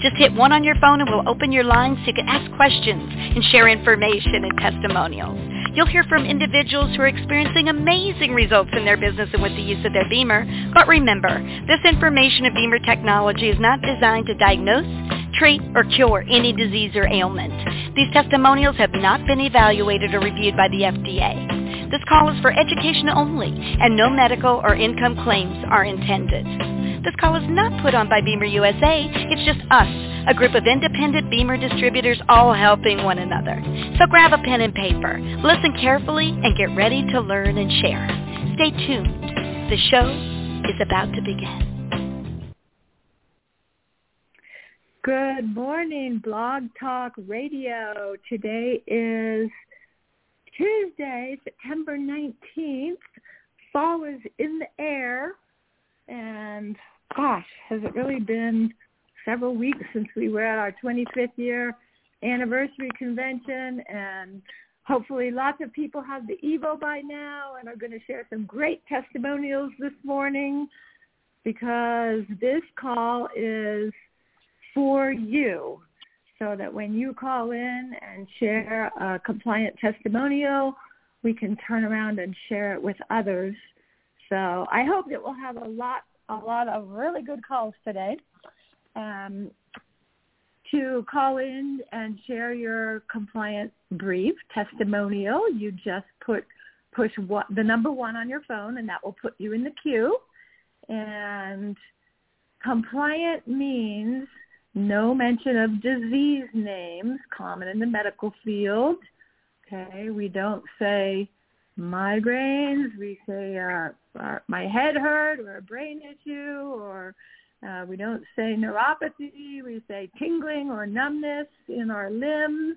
Just hit one on your phone and we'll open your line so you can ask questions and share information and testimonials. You'll hear from individuals who are experiencing amazing results in their business and with the use of their BEMER. But remember, this information of BEMER technology is not designed to diagnose, treat, or cure any disease or ailment. These testimonials have not been evaluated or reviewed by the FDA. This call is for education only, and no medical or income claims are intended. This call is not put on by BEMER USA. It's just us, a group of independent BEMER distributors all helping one another. So grab a pen and paper, listen carefully, and get ready to learn and share. Stay tuned. The show is about to begin. Good morning, Blog Talk Radio. Today is Tuesday, September 19th. Fall is in the air. And gosh, has it really been several weeks since we were at our 25th year anniversary convention and hopefully lots of people have the Evo by now and are going to share some great testimonials this morning because this call is for you so that when you call in and share a compliant testimonial, we can turn around and share it with others. So I hope that we'll have a lot, a lot of really good calls today. Um, to call in and share your compliant brief testimonial, you just put push what, the number one on your phone, and that will put you in the queue. And compliant means no mention of disease names, common in the medical field. Okay, we don't say migraines. We say uh, my head hurt or a brain issue or uh, we don't say neuropathy. We say tingling or numbness in our limbs.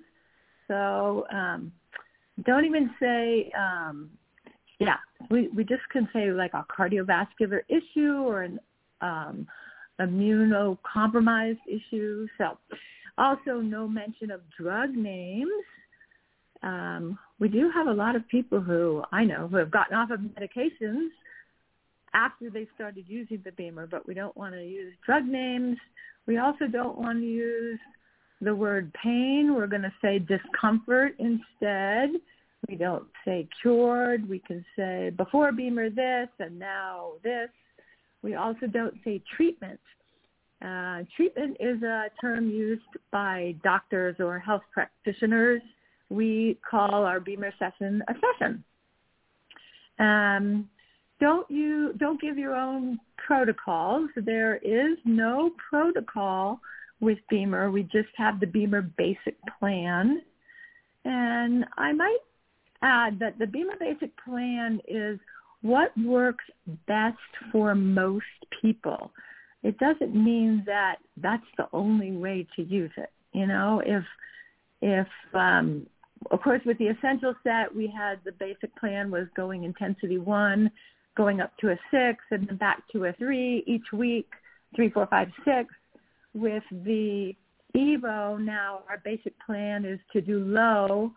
So um, don't even say, um, yeah, we, we just can say like a cardiovascular issue or an um, immunocompromised issue. So also no mention of drug names. Um, we do have a lot of people who I know who have gotten off of medications after they started using the BEMER, but we don't want to use drug names. We also don't want to use the word pain. We're going to say discomfort instead. We don't say cured. We can say before BEMER this and now this. We also don't say treatment. Uh, treatment is a term used by doctors or health practitioners. We call our BEMER session a session. Um, don't you don't give your own protocols. There is no protocol with BEMER. We just have the BEMER basic plan. And I might add that the BEMER basic plan is what works best for most people. It doesn't mean that that's the only way to use it. You know, if if um, of course with the essential set we had the basic plan was going intensity one, going up to a six, and then back to a three each week, three, four, five, six. With the Evo now, our basic plan is to do low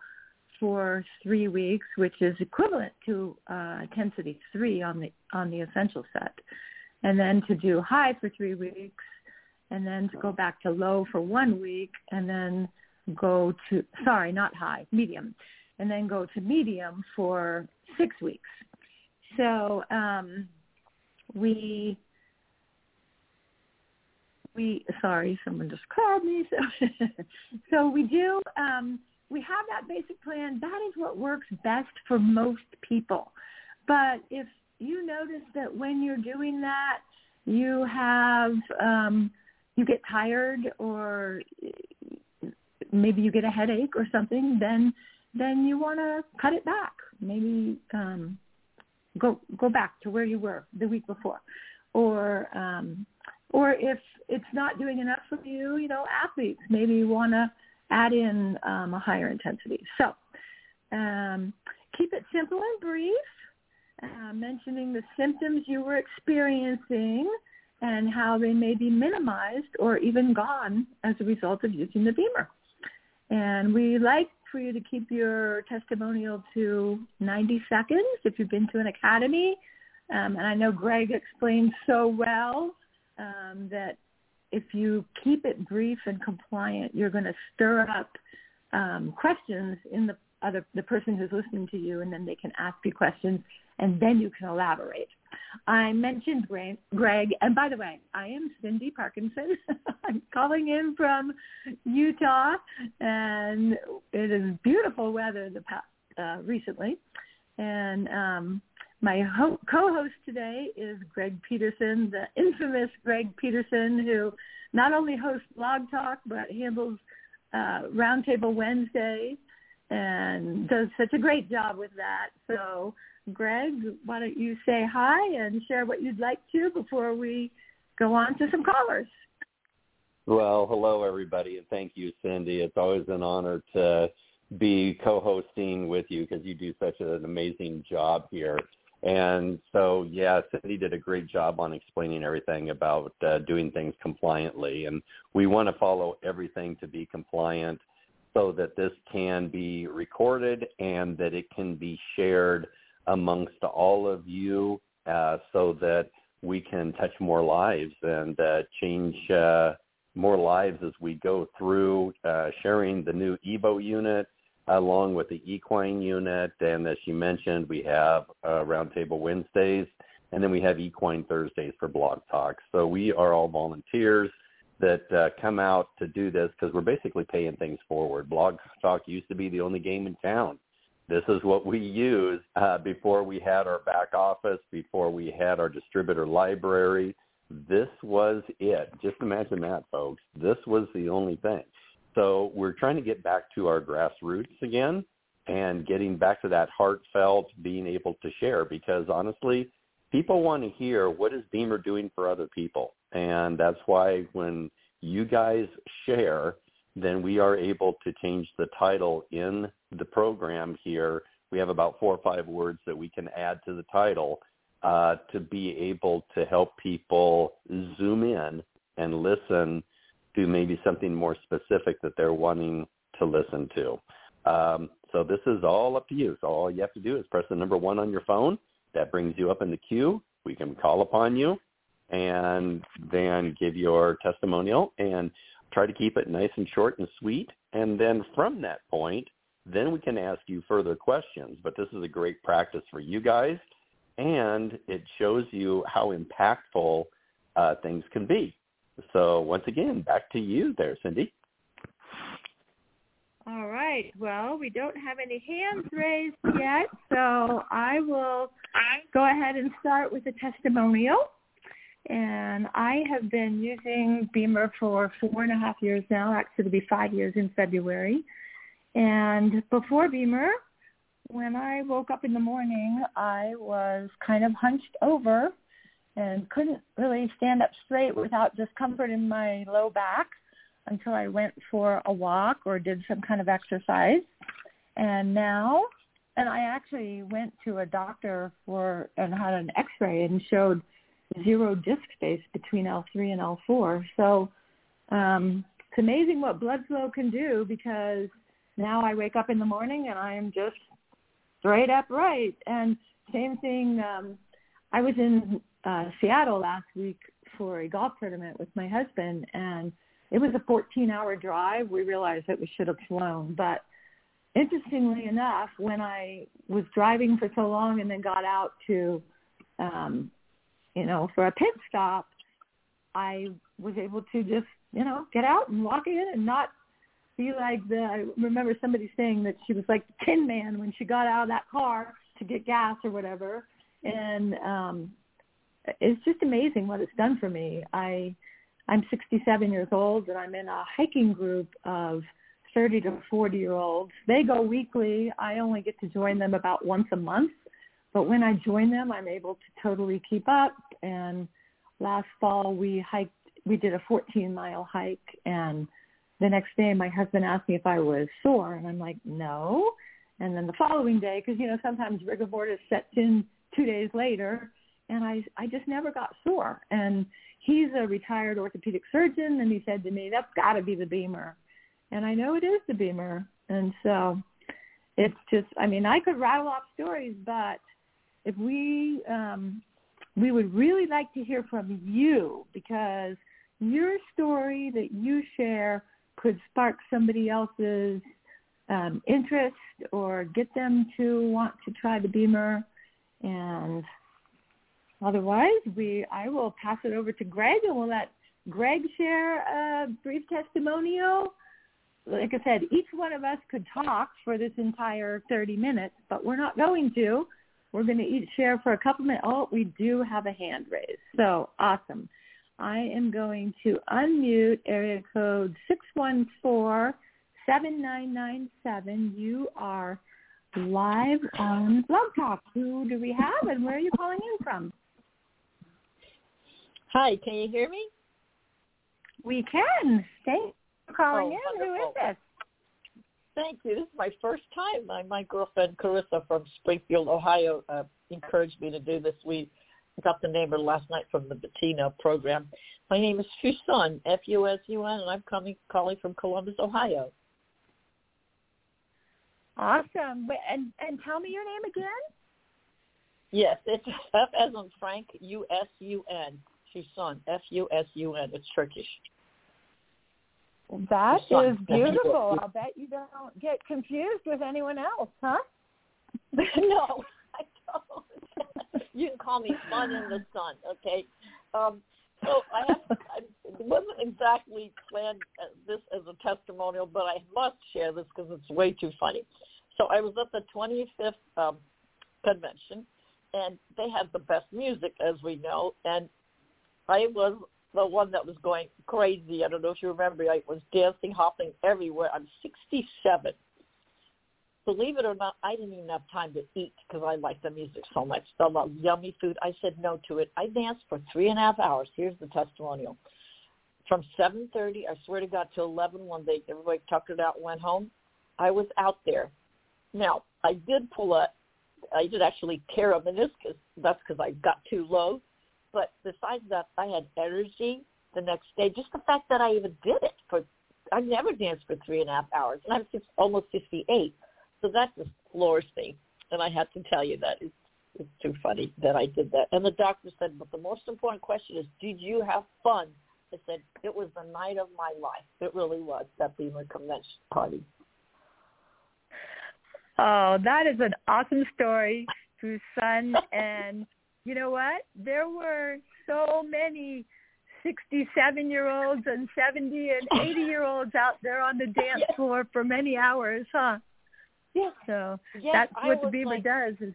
for three weeks, which is equivalent to uh, intensity three on the on the essential set, and then to do high for three weeks, and then to go back to low for one week, and then go to sorry, not high, medium, and then go to medium for six weeks. So um, we we sorry, someone just called me. So so we do. Um, we have that basic plan. That is what works best for most people. But if you notice that when you're doing that, you have um, you get tired or maybe you get a headache or something, then then you want to cut it back. Maybe um, go go back to where you were the week before, or um, or if it's not doing enough for you, you know, athletes maybe want to add in um, a higher intensity. So Um, keep it simple and brief, uh, mentioning the symptoms you were experiencing and how they may be minimized or even gone as a result of using the BEMER. And we like for you to keep your testimonial to 90 seconds if you've been to an academy. Um, and I know Greg explained so well um, that if you keep it brief and compliant, you're going to stir up um, questions in the other the person who's listening to you, and then they can ask you questions, and then you can elaborate. I mentioned Greg, and by the way, I am Cyndy Parkinson. I'm calling in from Utah, and it is beautiful weather the past, uh, recently. And um, my ho- co-host today is Greg Peterson, the infamous Greg Peterson, who not only hosts Blog Talk but handles uh, Roundtable Wednesdays and does such a great job with that. So, Greg, why don't you say hi and share what you'd like to before we go on to some callers? Well, hello everybody, and thank you, Cyndy. It's always an honor to be co-hosting with you because you do such an amazing job here. And so, yeah, Cyndy did a great job on explaining everything about uh, doing things compliantly. And we want to follow everything to be compliant so that this can be recorded and that it can be shared amongst all of you uh, so that we can touch more lives and uh, change uh, more lives as we go through uh, sharing the new EVO unit along with the equine unit. And as you mentioned, we have uh, Roundtable Wednesdays, and then we have Equine Thursdays for Blog talks. So we are all volunteers that uh, come out to do this because we're basically paying things forward. Blog Talk used to be the only game in town. This is what we used uh, before we had our back office, before we had our distributor library. This was it. Just imagine that, folks. This was the only thing. So we're trying to get back to our grassroots again and getting back to that heartfelt being able to share because honestly, people want to hear what is BEMER doing for other people. And that's why when you guys share, then we are able to change the title in the program here. We have about four or five words that we can add to the title uh, to be able to help people zoom in and listen to maybe something more specific that they're wanting to listen to. Um, so this is all up to you. So all you have to do is press the number one on your phone. That brings you up in the queue. We can call upon you and then give your testimonial and try to keep it nice and short and sweet. And then from that point, then we can ask you further questions. But this is a great practice for you guys, and it shows you how impactful uh, things can be. So once again, back to you there, Cyndy. All right. Well, we don't have any hands raised yet, so I will go ahead and start with a testimonial. And I have been using BEMER for four and a half years now. Actually, it'll be five years in February. And before BEMER, when I woke up in the morning, I was kind of hunched over and couldn't really stand up straight without discomfort in my low back until I went for a walk or did some kind of exercise. And now, and I actually went to a doctor for and had an x-ray and showed zero disc space between L3 and L4. So um, it's amazing what blood flow can do because now I wake up in the morning and I am just straight upright. And same thing, um, I was in uh, Seattle last week for a golf tournament with my husband, and it was a 14-hour drive. We realized that we should have flown, but interestingly enough, when I was driving for so long and then got out to, um, you know, for a pit stop, I was able to just, you know, get out and walk in and not be like the. I remember somebody saying that she was like the Tin Man when she got out of that car to get gas or whatever, and um, it's just amazing what it's done for me. I I'm 67 years old and I'm in a hiking group of 30 to 40 year olds. They go weekly. I only get to join them about once a month. But when I join them, I'm able to totally keep up. And last fall we hiked, we did a 14 mile hike and the next day my husband asked me if I was sore and I'm like, no. And then the following day, because you know sometimes rigor mortis sets in two days later, and I I just never got sore. And he's a retired orthopedic surgeon, and he said to me, "That's got to be the BEMER," and I know it is the BEMER. And so it's just, I mean, I could rattle off stories, but if we um, we would really like to hear from you because your story that you share could spark somebody else's um, interest or get them to want to try the BEMER. And otherwise, we I will pass it over to Greg and we'll let Greg share a brief testimonial. Like I said, each one of us could talk for this entire 30 minutes, but we're not going to. We're going to each share for a couple minutes. Oh, we do have a hand raised. So awesome. I am going to unmute area code 614-7997. You are live on Blog Talk. Who do we have and where are you calling in from? Hi, can you hear me? We can. Thanks for calling oh, in. Wonderful. Who is this? Thank you. This is my first time. My, my girlfriend Carissa from Springfield, Ohio, uh, encouraged me to do this. We got the name last night from the Bettina program. My name is Fusun, F-U-S-U-N, and I'm coming calling from Columbus, Ohio. Awesome. And and tell me your name again. Yes, it's F as in Frank, U-S-U-N. Fusun, F-U-S-U-N. It's Turkish. That is beautiful. I'll bet you don't get confused with anyone else, huh? no, I don't. you can call me Sun in the Sun, okay? Um, so I have, I wasn't exactly planned this as a testimonial, but I must share this because it's way too funny. So I was at the 25th um, convention, and they had the best music, as we know, and I was the one that was going crazy. I don't know if you remember. I was dancing, hopping everywhere. I'm 67 believe it or not, I didn't even have time to eat because I like the music so much. The love yummy food. I said no to it. I danced for three and a half hours. Here's the testimonial. From 7.30, I swear to God, to 11 one day, everybody tuckered out and went home. I was out there. Now, I did pull a, I did actually tear a meniscus. That's because I got too low. But besides that, I had energy the next day. Just the fact that I even did it for, I never danced for three and a half hours. And I'm just almost 58. So that just floors me. And I had to tell you that. It's, it's too funny that I did that. And the doctor said, but the most important question is, did you have fun? I said, it was the night of my life. It really was, that BEMER convention party. Oh, that is an awesome story, son. and you know what? There were so many 67-year-olds and 70 and 80-year-olds out there on the dance floor for many hours, huh? Yeah. So yes, that's what the BEMER like, does. Is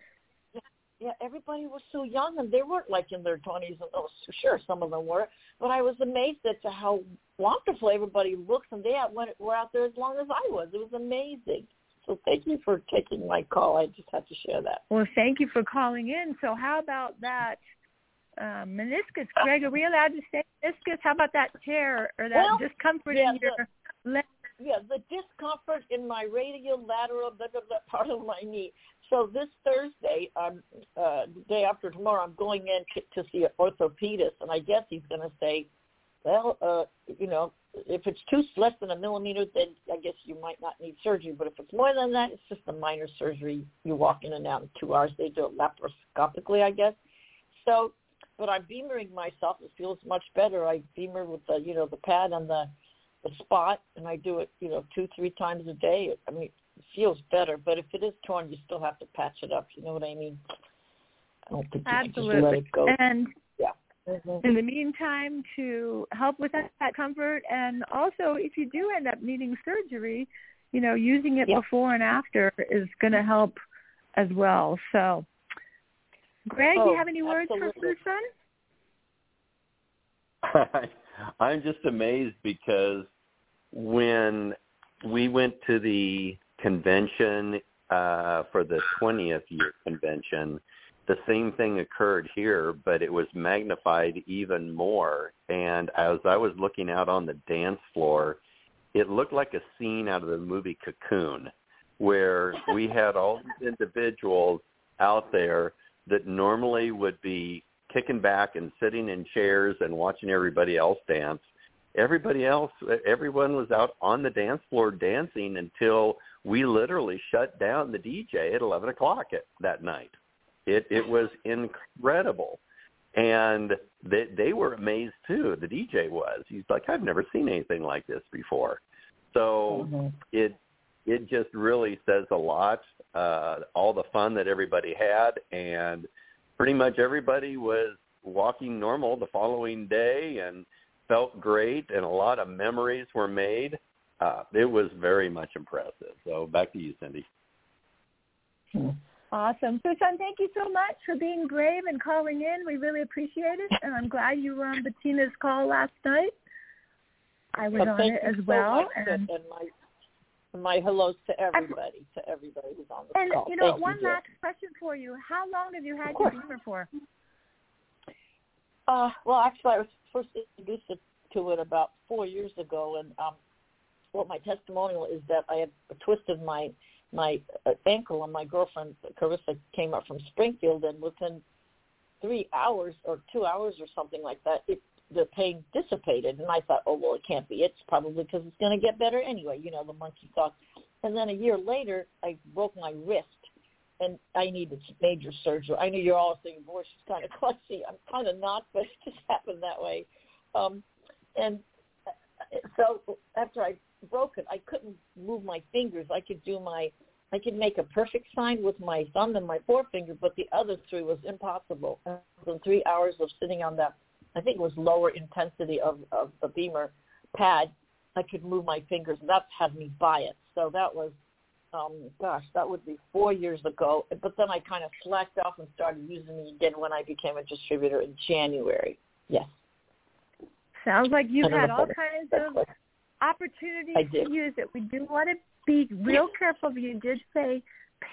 yeah, yeah, everybody was so young, and they weren't like in their twenties. And Oh, sure, some of them were, but I was amazed at how wonderful everybody looks, and they were out there as long as I was. It was amazing. So thank you for taking my call. I just had to share that. Well, thank you for calling in. So how about that um, meniscus, Greg? Are we allowed to say meniscus? How about that tear or that well, discomfort yeah, in your the, leg? yeah, the discomfort in my radial lateral blah, blah, blah, part of my knee. So this Thursday, um, uh, the day after tomorrow, I'm going in to, to see an orthopedist, and I guess he's going to say, well, uh, you know, if it's two less than a millimeter, then I guess you might not need surgery. But if it's more than that, it's just a minor surgery. You walk in and out in two hours. They do it laparoscopically, I guess. So, but I'm BEMERing myself. It feels much better. I BEMER with the, you know, the pad on the the spot, and I do it, you know, two, three times a day. I mean, it feels better, but if it is torn, you still have to patch it up. You know what I mean? I don't think Absolutely. you can just let it go. And. Mm-hmm. In the meantime, to help with that, that comfort, and also if you do end up needing surgery, you know, using it yeah. before and after is going to help as well. So, Greg, oh, do you have any words absolutely. for Susan? I'm just amazed because when we went to the convention uh, for the 20th year convention, the same thing occurred here, but it was magnified even more. And as I was looking out on the dance floor, it looked like a scene out of the movie Cocoon, where we had all these individuals out there that normally would be kicking back and sitting in chairs and watching everybody else dance. Everybody else, everyone was out on the dance floor dancing until we literally shut down the DJ at 11 o'clock at, that night. It it was incredible, and they they were amazed too. The DJ was. He's like, I've never seen anything like this before. So mm-hmm. it it just really says a lot. Uh, all the fun that everybody had, and pretty much everybody was walking normal the following day and felt great, and a lot of memories were made. Uh, it was very much impressive. So back to you, Cyndy. Awesome. Susan, thank you so much for being brave and calling in. We really appreciate it. And I'm glad you were on Bettina's call last night. I was well, on it as well. and, and my my hellos to everybody, to everybody who's on the and, call. And you know, thank one you, last question for you. How long have you had your BEMER for? Uh, well, actually, I was first introduced to it about four years ago, and um, what my testimonial is that I had twisted my my ankle, and my girlfriend Carissa came up from Springfield, and within three hours or two hours or something like that, it the pain dissipated, and I thought, oh well, it can't be. It's probably because it's going to get better anyway. You know, the monkey thought. And then a year later, I broke my wrist, and I needed major surgery. I know you're all saying, boy, she's kind of clumsy. I'm kind of not, but it just happened that way. Um, and uh, so after I broke it, I couldn't move my fingers. I could do my, I could make a perfect sign with my thumb and my forefinger, but the other three was impossible. And three hours of sitting on that, I think it was lower intensity of, of the BEMER pad, I could move my fingers. And that's had me buy it. So that was, um, gosh, that would be four years ago. But then I kind of slacked off and started using it again when I became a distributor in January. Yes. Sounds like you've had all kinds of opportunities to use it. We do want to be real careful. You did say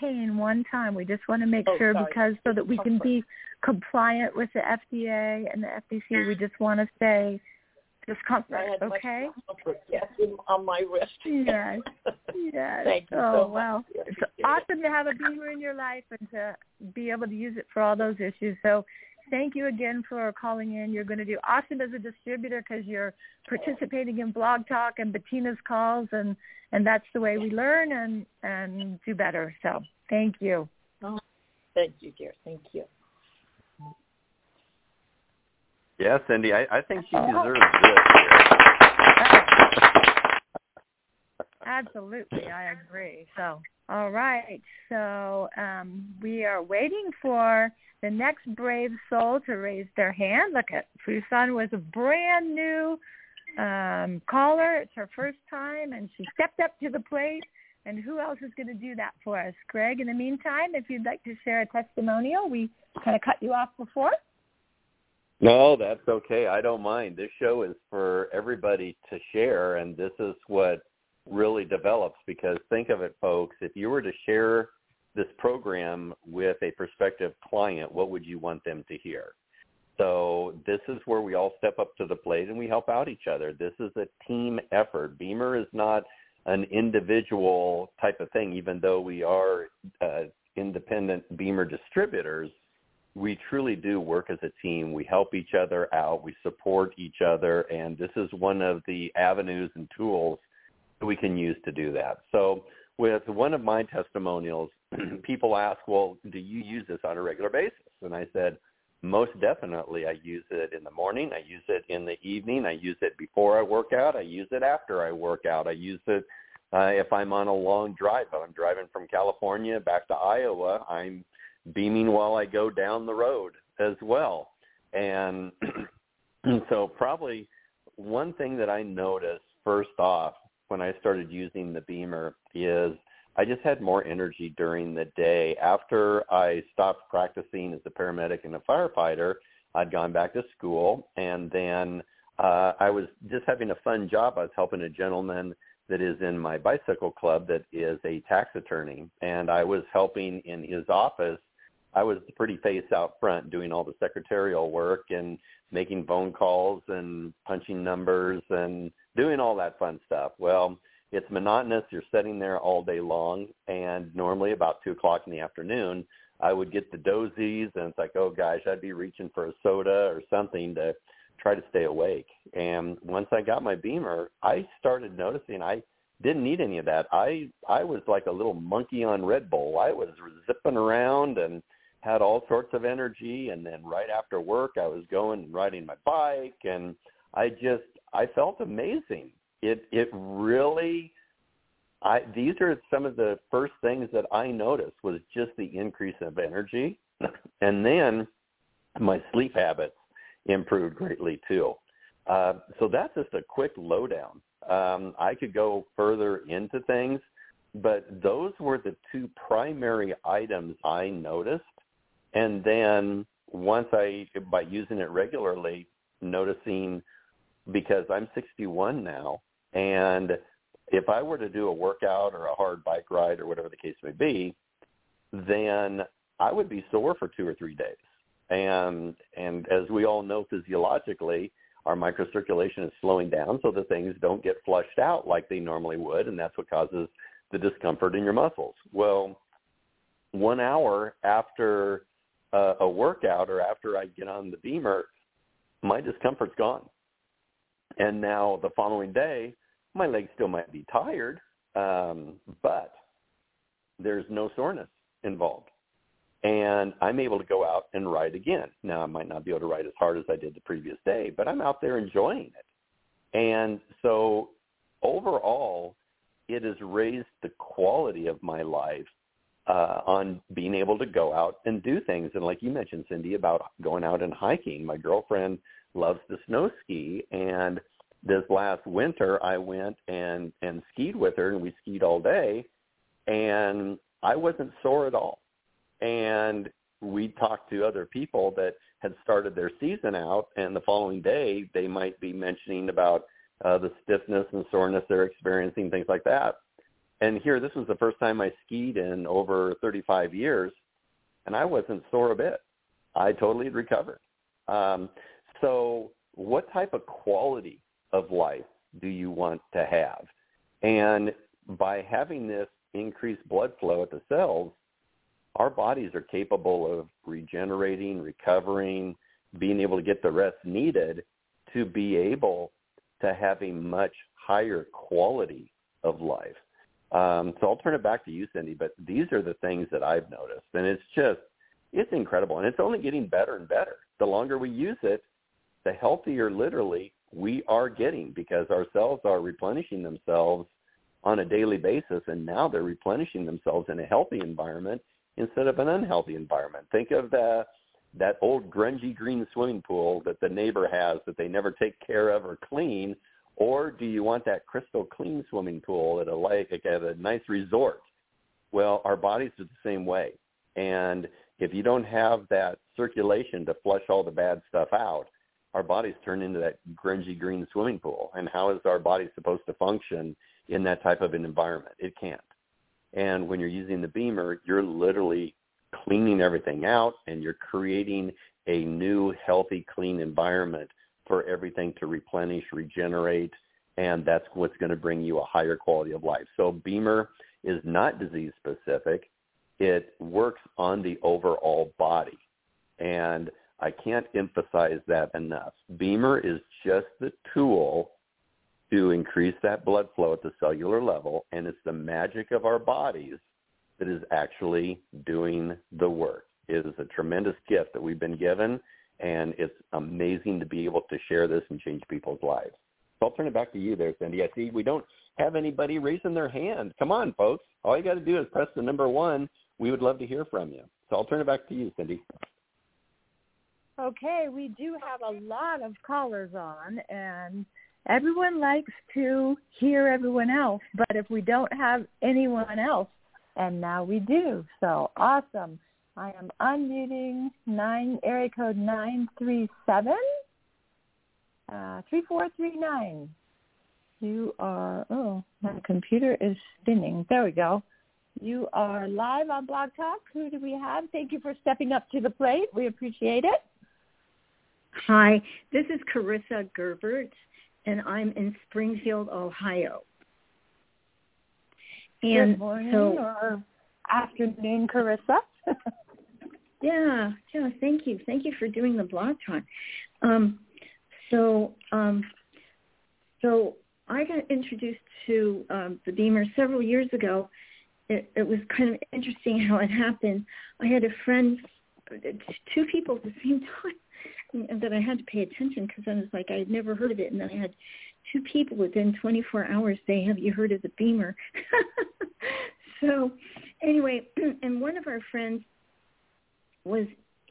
pain one time. We just want to make oh, sure sorry. because so that we oh, can be compliant with the FDA and the FTC. We just want to say discomfort. Okay. Discomfort, yes, on my wrist. Yes. Yes. Thank you oh so well, it's awesome to have a BEMER in your life and to be able to use it for all those issues. So thank you again for calling in. You're going to do awesome as a distributor because you're participating in Blog Talk and Bettina's calls, and and that's the way we learn and and do better. So thank you. Oh, thank you, dear. Thank you. Yeah, Cyndy, I, I think she deserves this. Absolutely, I agree. So, all right. So um, we are waiting for the next brave soul to raise their hand. Look at Fusun was a brand new um, caller. It's her first time, and she stepped up to the plate. And who else is going to do that for us? Greg, in the meantime, if you'd like to share a testimonial, we kind of cut you off before. No, that's okay. I don't mind. This show is for everybody to share, and this is what really develops because think of it, folks. If you were to share this program with a prospective client, what would you want them to hear? So this is where we all step up to the plate and we help out each other. This is a team effort. BEMER is not an individual type of thing, even though we are uh, independent BEMER distributors. We truly do work as a team. We help each other out. We support each other. And this is one of the avenues and tools that we can use to do that. So with one of my testimonials, people ask, well, do you use this on a regular basis? And I said, most definitely I use it in the morning. I use it in the evening. I use it before I work out. I use it after I work out. I use it uh, if I'm on a long drive. If I'm driving from California back to Iowa, I'm beaming while I go down the road as well. And so probably one thing that I noticed first off when I started using the BEMER is I just had more energy during the day. After I stopped practicing as a paramedic and a firefighter, I'd gone back to school and then uh, I was just having a fun job. I was helping a gentleman that is in my bicycle club that is a tax attorney and I was helping in his office. I was the pretty face out front doing all the secretarial work and making phone calls and punching numbers and doing all that fun stuff. Well, it's monotonous. You're sitting there all day long, and normally about two o'clock in the afternoon, I would get the dozies, and it's like, oh gosh, I'd be reaching for a soda or something to try to stay awake. And once I got my BEMER, I started noticing I didn't need any of that. I I was like a little monkey on Red Bull. I was zipping around and had all sorts of energy and then right after work I was going and riding my bike and I just I felt amazing. It it really I these are some of the first things that I noticed was just the increase of energy and then my sleep habits improved greatly too. Uh, so that's just a quick lowdown. Um, I could go further into things, but those were the two primary items I noticed. And then once I, by using it regularly, noticing because I'm 61 now, and if I were to do a workout or a hard bike ride or whatever the case may be, then I would be sore for two or three days. And and as we all know physiologically, our microcirculation is slowing down so the things don't get flushed out like they normally would, and that's what causes the discomfort in your muscles. Well, one hour after uh, a workout or after I get on the BEMER, my discomfort's gone. And now the following day, my legs still might be tired, um, but there's no soreness involved. And I'm able to go out and ride again. Now, I might not be able to ride as hard as I did the previous day, but I'm out there enjoying it. And so overall, it has raised the quality of my life uh, on being able to go out and do things. And like you mentioned, Cyndy, about going out and hiking. My girlfriend loves to snow ski, and this last winter I went and and skied with her, and we skied all day, and I wasn't sore at all. And we talked to other people that had started their season out, and the following day they might be mentioning about uh, the stiffness and soreness they're experiencing, things like that. And here, this was the first time I skied in over 35 years, and I wasn't sore a bit. I totally recovered. Um, so, what type of quality of life do you want to have? And by having this increased blood flow at the cells, our bodies are capable of regenerating, recovering, being able to get the rest needed to be able to have a much higher quality of life. Um, so I'll turn it back to you, Cyndy. But these are the things that I've noticed, and it's just it's incredible, and it's only getting better and better. The longer we use it, the healthier, literally, we are getting because our cells are replenishing themselves on a daily basis, and now they're replenishing themselves in a healthy environment instead of an unhealthy environment. Think of the that old grungy green swimming pool that the neighbor has that they never take care of or clean or do you want that crystal clean swimming pool at a lake, at a nice resort? Well, our bodies are the same way. And if you don't have that circulation to flush all the bad stuff out, our bodies turn into that grungy green swimming pool. And how is our body supposed to function in that type of an environment? It can't. And when you're using the BEMER, you're literally cleaning everything out and you're creating a new, healthy, clean environment for everything to replenish, regenerate, and that's what's going to bring you a higher quality of life. So BEMER is not disease specific. It works on the overall body. And I can't emphasize that enough. BEMER is just the tool to increase that blood flow at the cellular level, and it's the magic of our bodies that is actually doing the work. It is a tremendous gift that we've been given, and it's amazing to be able to share this and change people's lives. So I'll turn it back to you there, Cyndy. I see we don't have anybody raising their hand. Come on, folks. All you got to do is press the number one. We would love to hear from you. So I'll turn it back to you, Cyndy. Okay, we do have a lot of callers on, and everyone likes to hear everyone else. But if we don't have anyone else, and now we do, so awesome. I am unmuting nine area code nine three seven uh, three four three nine. You are oh my computer is spinning. There we go. You are live on Blog Talk. Who do we have? Thank you for stepping up to the plate. We appreciate it. Hi, this is Carissa Gerbert, and I'm in Springfield, Ohio. And Good morning so, or afternoon, Carissa. yeah, yeah, thank you. Thank you for doing the blog talk. Um, so, um, so I got introduced to um, the BEMER several years ago. It, it was kind of interesting how it happened. I had a friend, two people at the same time, that I had to pay attention because I was like, I had never heard of it, and then I had two people within 24 hours say, "Have you heard of the BEMER?" so, anyway, and one of our friends was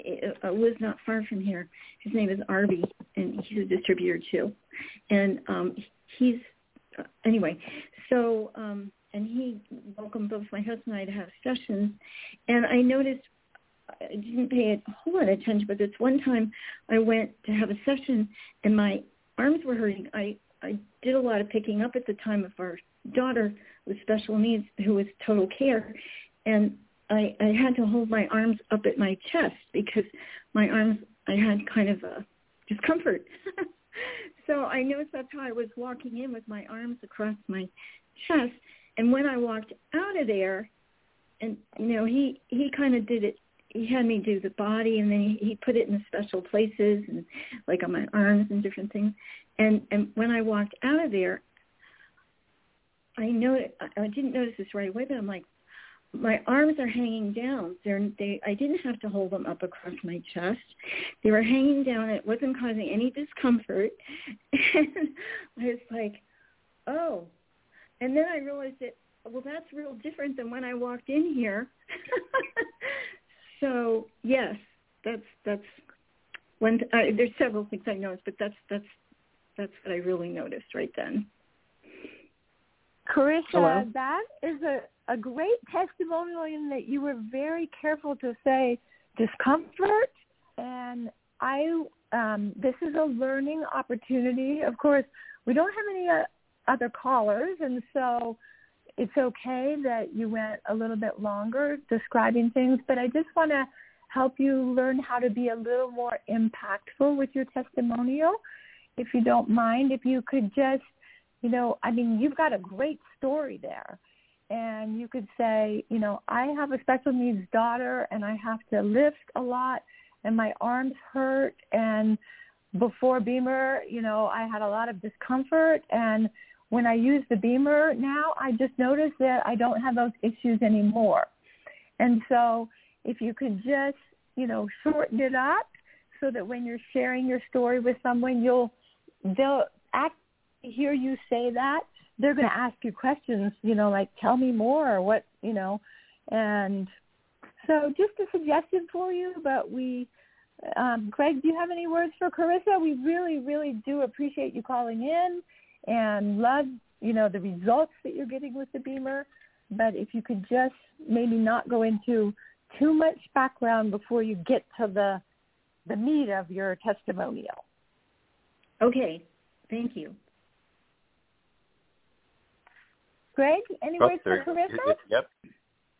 uh, was not far from here. His name is Arby, and he's a distributor too. And um, he's uh, anyway. So um, and he welcomed both my husband and I to have sessions. And I noticed I didn't pay a whole lot of attention, but this one time I went to have a session, and my arms were hurting. I I did a lot of picking up at the time of our daughter with special needs who was total care, and I, I had to hold my arms up at my chest because my arms, I had kind of a discomfort. so I noticed that's how I was walking in with my arms across my chest. And when I walked out of there, and you know, he he kind of did it. He had me do the body, and then he, he put it in special places, and like on my arms and different things. And and when I walked out of there, I know I didn't notice this right away, but I'm like, my arms are hanging down. They're, they, I didn't have to hold them up across my chest. They were hanging down. It wasn't causing any discomfort. And I was like, oh. And then I realized that, well, that's real different than when I walked in here. so yes, that's that's when uh, there's several things I noticed, but that's that's that's what I really noticed right then. Carissa, Hello? that is a, a great testimonial in that you were very careful to say discomfort and I um, this is a learning opportunity. Of course, we don't have any uh, other callers, and so it's okay that you went a little bit longer describing things. But I just want to help you learn how to be a little more impactful with your testimonial. If you don't mind, if you could just you know, I mean, you've got a great story there. And you could say, you know, I have a special needs daughter and I have to lift a lot and my arms hurt and before BEMER, you know, I had a lot of discomfort and when I use the BEMER now, I just notice that I don't have those issues anymore. And so if you could just, you know, shorten it up so that when you're sharing your story with someone, you'll they'll act hear you say that, they're going to ask you questions, you know, like tell me more or what, you know, and so just a suggestion for you, but we, um, Greg, do you have any words for Carissa? We really, really do appreciate you calling in and love, you know, the results that you're getting with the BEMER. But if you could just maybe not go into too much background before you get to the the meat of your testimonial. Okay, thank you. Greg, any Oh, words for there- Carissa? Yep.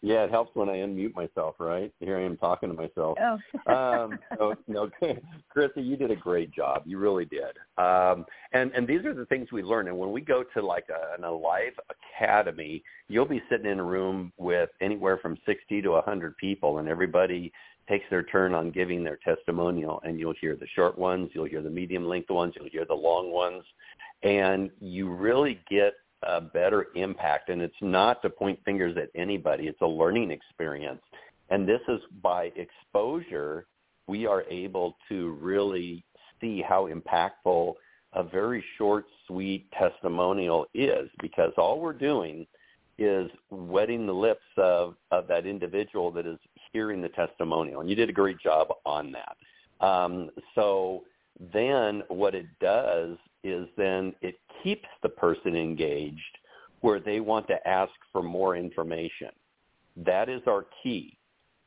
Yeah, it helps when I unmute myself, right? Here I am talking to myself. Oh. um, so, no, Carissa, you did a great job. You really did. Um, and and these are the things we learn. And when we go to like a, an Alive Academy, you'll be sitting in a room with anywhere from sixty to a hundred people, and everybody takes their turn on giving their testimonial. And you'll hear the short ones, you'll hear the medium length ones, you'll hear the long ones, and you really get a better impact. And it's not to point fingers at anybody. It's a learning experience. And this is by exposure, we are able to really see how impactful a very short, sweet testimonial is because all we're doing is wetting the lips of, of that individual that is hearing the testimonial. And you did a great job on that. Um, so then what it does is then it keeps the person engaged where they want to ask for more information. That is our key.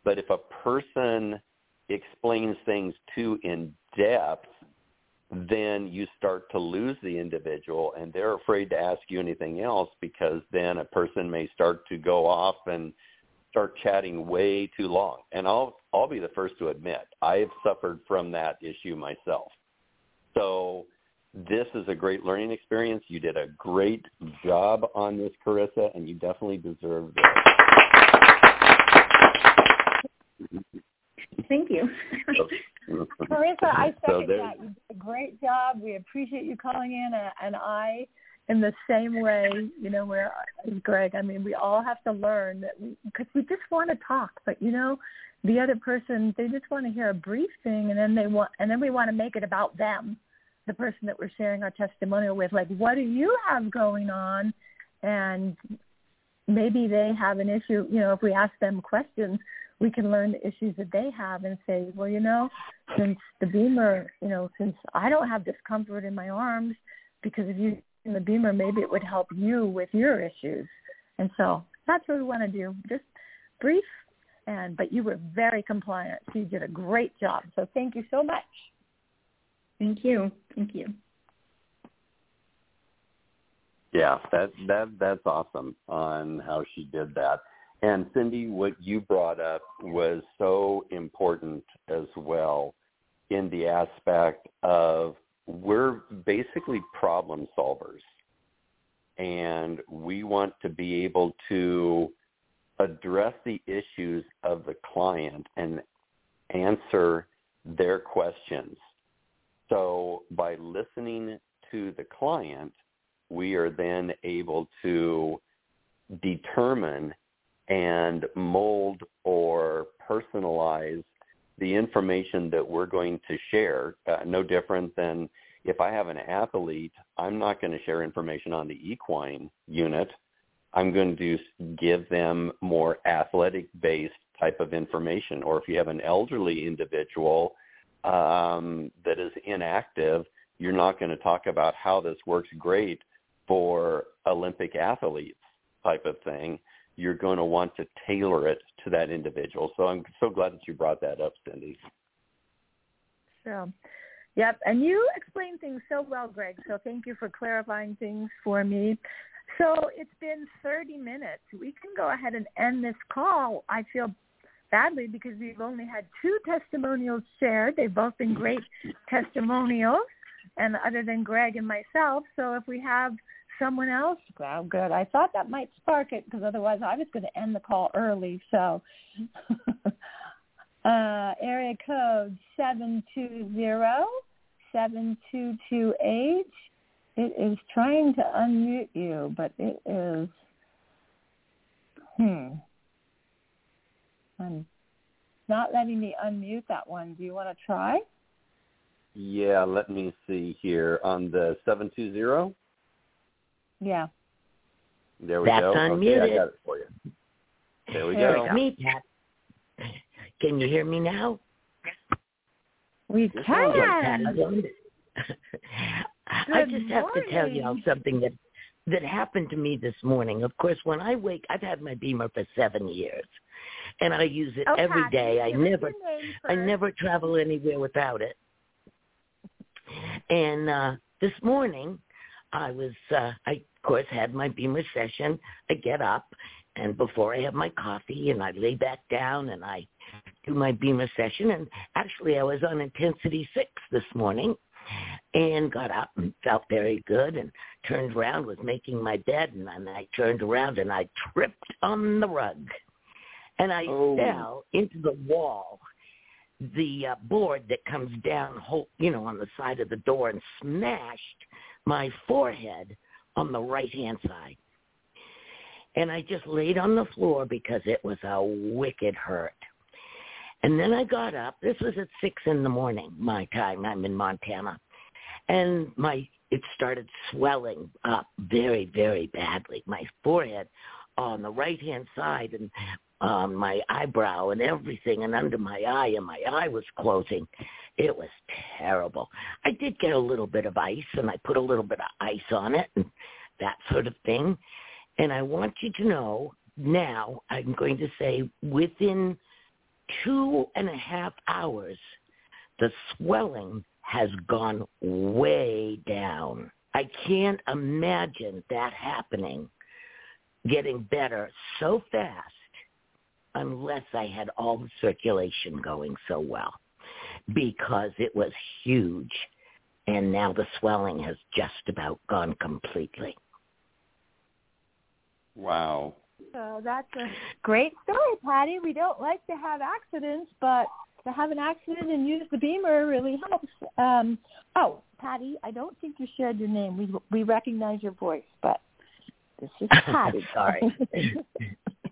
But if a person explains things too in depth, then you start to lose the individual and they're afraid to ask you anything else because then a person may start to go off and start chatting way too long. And I'll I'll be the first to admit I have suffered from that issue myself. So this is a great learning experience. You did a great job on this, Carissa, and you definitely deserve this. Thank you. Carissa, I second so that. You did a great job. We appreciate you calling in, uh, and I, in the same way, you know, where Greg. I mean, we all have to learn that because we, we just want to talk, but you know, the other person they just want to hear a brief thing, and then they want, and then we want to make it about them, the person that we're sharing our testimonial with. Like, what do you have going on? And maybe they have an issue. You know, if we ask them questions we can learn the issues that they have and say, well, you know, since the BEMER, you know, since I don't have discomfort in my arms because of using the BEMER, maybe it would help you with your issues. And so that's what we want to do. Just brief, and but you were very compliant. So you did a great job. So thank you so much. Thank you. Thank you. Yeah, that that that's awesome on how she did that. And Cyndy, what you brought up was so important as well in the aspect of we're basically problem solvers. And we want to be able to address the issues of the client and answer their questions. So by listening to the client, we are then able to determine and mold or personalize the information that we're going to share. Uh, no different than if I have an athlete, I'm not going to share information on the equine unit. I'm going to give them more athletic-based type of information. Or if you have an elderly individual um, that is inactive, you're not going to talk about how this works great for Olympic athletes type of thing you're going to want to tailor it to that individual. So I'm so glad that you brought that up, Cyndy. So, yep. And you explained things so well, Greg. So thank you for clarifying things for me. So it's been 30 minutes. We can go ahead and end this call. I feel badly because we've only had two testimonials shared. They've both been great testimonials, and other than Greg and myself. So if we have someone else? Well, good. I thought that might spark it because otherwise I was going to end the call early. So uh, area code seven two zero seven two two eight. It is trying to unmute you, but it is, hmm, I'm not letting me unmute that one. Do you want to try? Yeah, let me see here on the 720. Yeah. There we That's go. unmuted. Okay, I got it for you. There we there go. Me, Pat. Can you hear me now? We can. I just have to tell y'all something that that happened to me this morning. Of course, when I wake, I've had my BEMER for seven years, and I use it oh, every day. I never, I never travel anywhere without it. And uh this morning, I was, uh I of course, had my BEMER session. I get up, and before I have my coffee, and I lay back down, and I do my BEMER session. And actually, I was on intensity six this morning, and got up and felt very good, and turned around, was making my bed, and then I turned around and I tripped on the rug, and I oh. fell into the wall the uh, board that comes down, whole, you know, on the side of the door and smashed my forehead on the right hand side. And I just laid on the floor because it was a wicked hurt. And then I got up. This was at six in the morning, my time. I'm in Montana. And my it started swelling up very, very badly. My forehead on the right hand side and um, my eyebrow and everything and under my eye and my eye was closing. It was terrible. I did get a little bit of ice and I put a little bit of ice on it and that sort of thing. And I want you to know now, I'm going to say within two and a half hours, the swelling has gone way down. I can't imagine that happening, getting better so fast unless I had all the circulation going so well because it was huge. and now the swelling has just about gone completely. Wow. So that's a great story, Patty. We don't like to have accidents, but to have an accident and use the BEMER really helps. Um, oh, Patty, I don't think you shared your name. We we recognize your voice, but this is Patty. Sorry.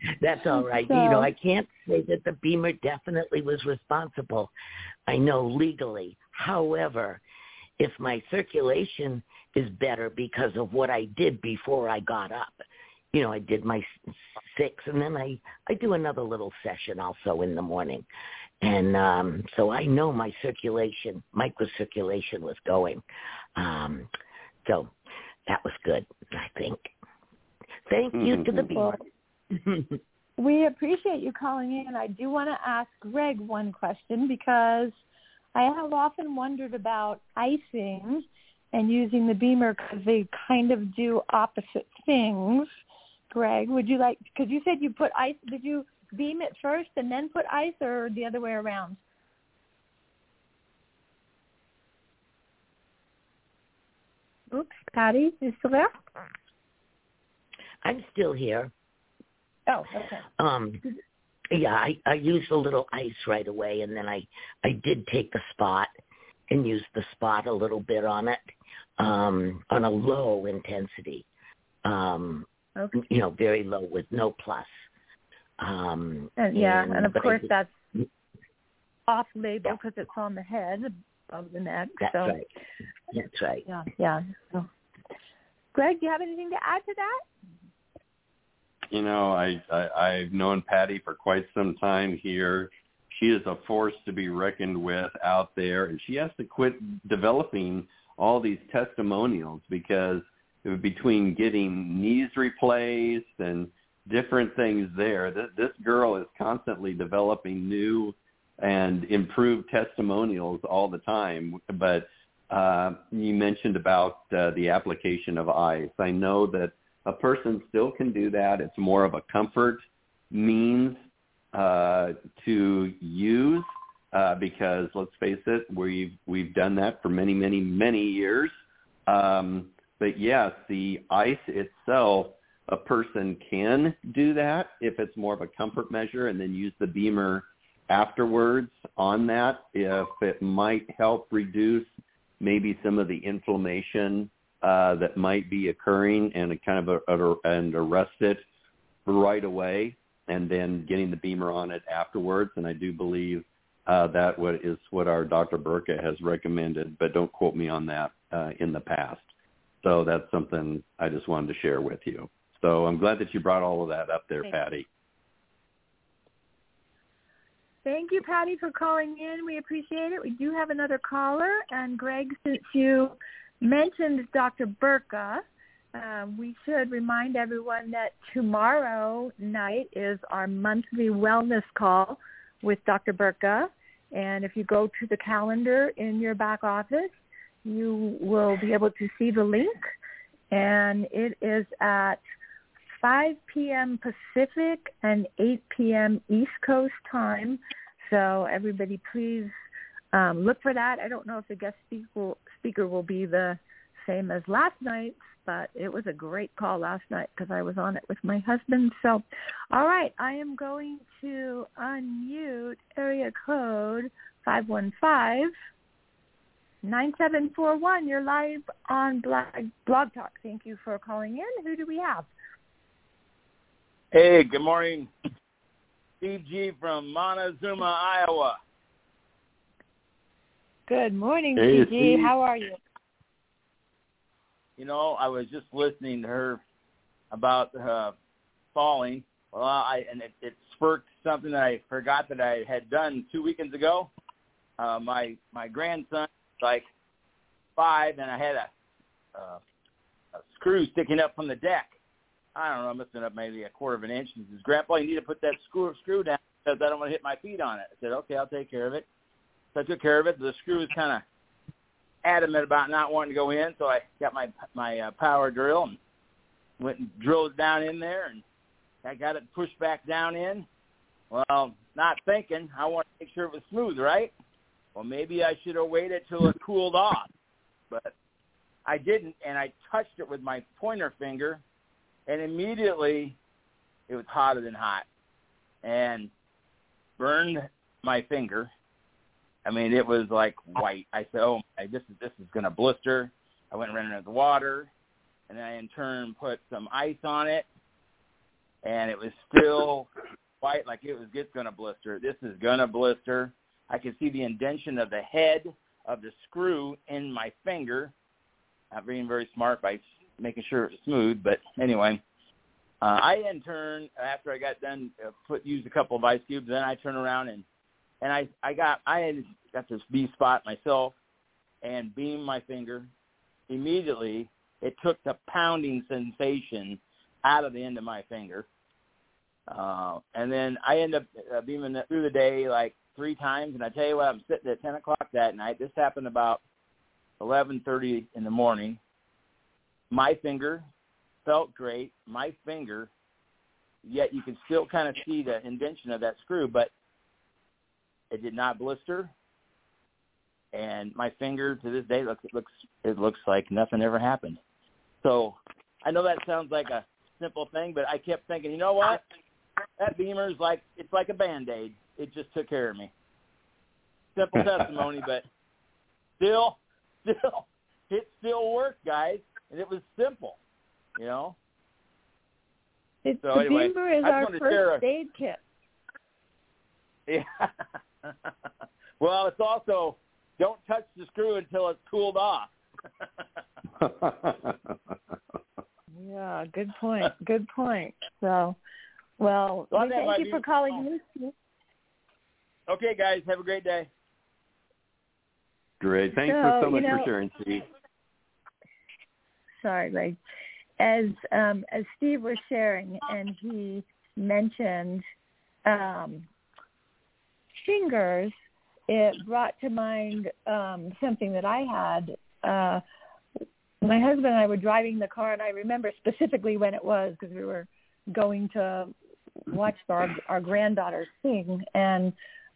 That's all right. So, you know, I can't say that the BEMER definitely was responsible. I know legally. However, if my circulation is better because of what I did before I got up, you know, I did my six and then I I do another little session also in the morning. And um so I know my circulation, microcirculation was going. Um so that was good, I think. Thank you to the mm-hmm. People. we appreciate you calling in. I do want to ask Greg one question because I have often wondered about icing and using the BEMER because they kind of do opposite things. Greg, would you like, because you said you put ice, did you beam it first and then put ice or the other way around? Oops, Patty, you still there? I'm still here. Oh, okay. Um, yeah, I, I used a little ice right away, and then I I did take the spot and use the spot a little bit on it um, on a low intensity. Um, okay. You know, very low with no plus. Um, and, yeah, and, and of course did, that's off label because yeah. it's on the head of the neck. That's so. right. That's right. Yeah, yeah. So. Greg, do you have anything to add to that? You know, I, I I've known Patty for quite some time here. She is a force to be reckoned with out there, and she has to quit developing all these testimonials because between getting knees replaced and different things there, this, this girl is constantly developing new and improved testimonials all the time. But uh, you mentioned about uh, the application of ice. I know that a person still can do that. It's more of a comfort means uh, to use uh, because let's face it, we've we've done that for many, many, many years. Um, but yes, the ice itself, a person can do that if it's more of a comfort measure, and then use the BEMER afterwards on that if it might help reduce maybe some of the inflammation uh, that might be occurring and kind of a, a, and arrest it right away and then getting the BEMER on it afterwards. And I do believe uh, that what is what our Dr. Burka has recommended, but don't quote me on that uh, in the past. So that's something I just wanted to share with you. So I'm glad that you brought all of that up there, Thanks. Patty. Thank you, Patty, for calling in. We appreciate it. We do have another caller, and Greg, since you mentioned Dr. Burka, uh, we should remind everyone that tomorrow night is our monthly wellness call with Dr. Burka. And if you go to the calendar in your back office, you will be able to see the link. And it is at 5 p.m. Pacific and 8 p.m. East Coast time. So everybody please um, look for that. I don't know if the guest speaker will, speaker will be the same as last night, but it was a great call last night because I was on it with my husband. So, all right, I am going to unmute area code five one five nine seven four one. You're live on Blog, Blog Talk. Thank you for calling in. Who do we have? Hey, good morning. Steve G from Montezuma, Iowa. Good morning, hey, Steve. How are you? You know, I was just listening to her about uh, falling. Well, I and it, it spurred something that I forgot that I had done two weekends ago. Uh, my my grandson, like five, and I had a, uh, a screw sticking up from the deck. I don't know, missing up maybe a quarter of an inch. And he says, Grandpa, you need to put that screw screw down because I don't want to hit my feet on it. I said, okay, I'll take care of it. So I took care of it. The screw was kind of adamant about not wanting to go in, so I got my my uh, power drill and went and drilled down in there, and I got it pushed back down in. Well, not thinking, I want to make sure it was smooth, right? Well, maybe I should have waited till it cooled off. but I didn't, and I touched it with my pointer finger, and immediately it was hotter than hot, and burned my finger. I mean, it was like white. I said, "Oh, my, this is this is gonna blister." I went and ran it the water, and then I in turn put some ice on it, and it was still white, like it was it's gonna blister. This is gonna blister. I could see the indention of the head of the screw in my finger. Not being very smart by making sure it was smooth, but anyway, uh, I in turn, after I got done, uh, put used a couple of ice cubes. Then I turned around and and I I got I had got this B spot myself and beamed my finger. Immediately, it took the pounding sensation out of the end of my finger. Uh, and then I end up uh, beaming through the day like three times. And I tell you what, I'm sitting at 10 o'clock that night. This happened about 11:30 in the morning. My finger felt great. My finger, yet you can still kind of see the indention of that screw, but it did not blister. And my finger to this day looks it looks it looks like nothing ever happened. So I know that sounds like a simple thing, but I kept thinking, you know what? That BEMER is like it's like a band aid. It just took care of me. Simple testimony, but still, still, it still worked, guys, and it was simple. You know. It's So the anyway, BEMER is I our wanted to share first a- aid kit. Yeah. well, it's also don't touch the screw until it's cooled off. Yeah, good point. Good point. So, well, Well, we thank you for calling in. okay, guys, have a great day. Great. Thanks So, for so you much know- for sharing, Steve. Sorry, Greg. As um, as Steve was sharing, and he mentioned um, fingers, it brought to mind um, something that I had. Uh, my husband and I were driving the car, and I remember specifically when it was because we were going to watch our our granddaughter sing, and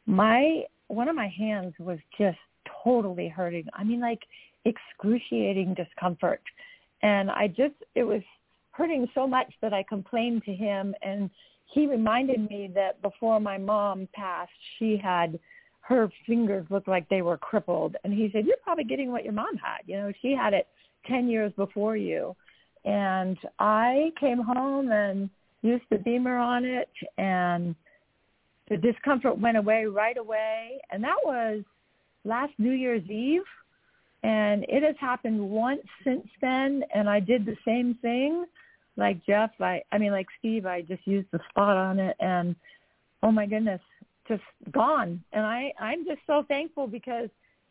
my one of my hands was just totally hurting. I mean, like excruciating discomfort, and I just it was hurting so much that I complained to him, and he reminded me that before my mom passed, she had her fingers looked like they were crippled, and he said, "You're probably getting what your mom had. You know, she had it." 10 years before you. And I came home and used the BEMER on it and the discomfort went away right away. And that was last New Year's Eve. And it has happened once since then. And I did the same thing. Like Jeff, I, I mean, like Steve, I just used the spot on it and oh my goodness, just gone. And I, I'm just so thankful because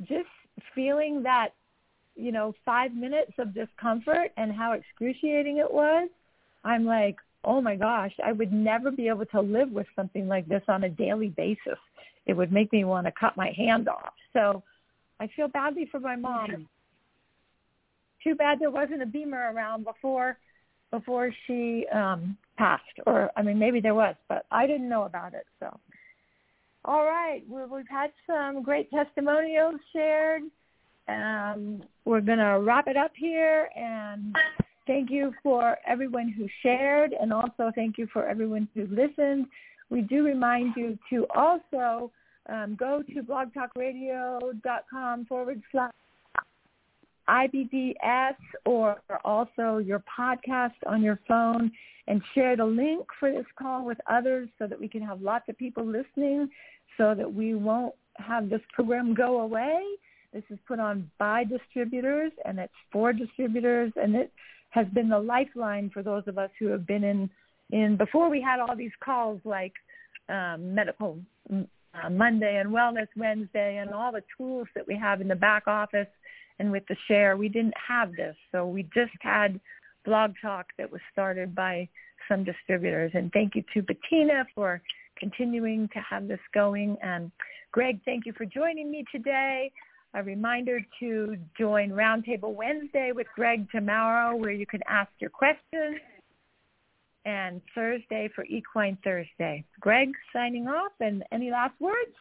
just feeling that you know, five minutes of discomfort and how excruciating it was, I'm like, oh my gosh, I would never be able to live with something like this on a daily basis. It would make me want to cut my hand off. So I feel badly for my mom. Too bad there wasn't a BEMER around before before she um passed or I mean maybe there was, but I didn't know about it. So all right, we've had some great testimonials shared um, we're going to wrap it up here and thank you for everyone who shared and also thank you for everyone who listened. We do remind you to also um, go to blogtalkradio.com forward slash IBDS or also your podcast on your phone and share the link for this call with others so that we can have lots of people listening so that we won't have this program go away. This is put on by distributors and it's for distributors and it has been the lifeline for those of us who have been in, in before we had all these calls like um, medical uh, Monday and Wellness Wednesday and all the tools that we have in the back office and with the share. We didn't have this. So we just had Blog Talk that was started by some distributors. And thank you to Bettina for continuing to have this going. And Greg, thank you for joining me today a reminder to join Roundtable Wednesday with Greg tomorrow where you can ask your questions and Thursday for Equine Thursday. Greg signing off and any last words?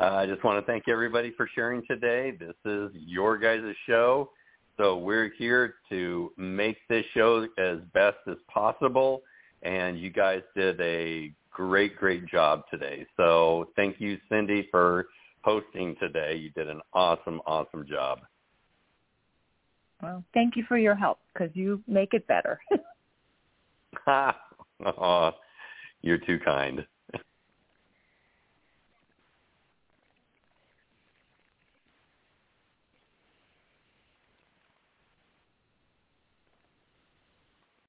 Uh, I just want to thank everybody for sharing today. This is your guys' show. So we're here to make this show as best as possible. And you guys did a great, great job today. So thank you, Cyndy, for hosting today. You did an awesome, awesome job. Well, thank you for your help because you make it better. you're too kind.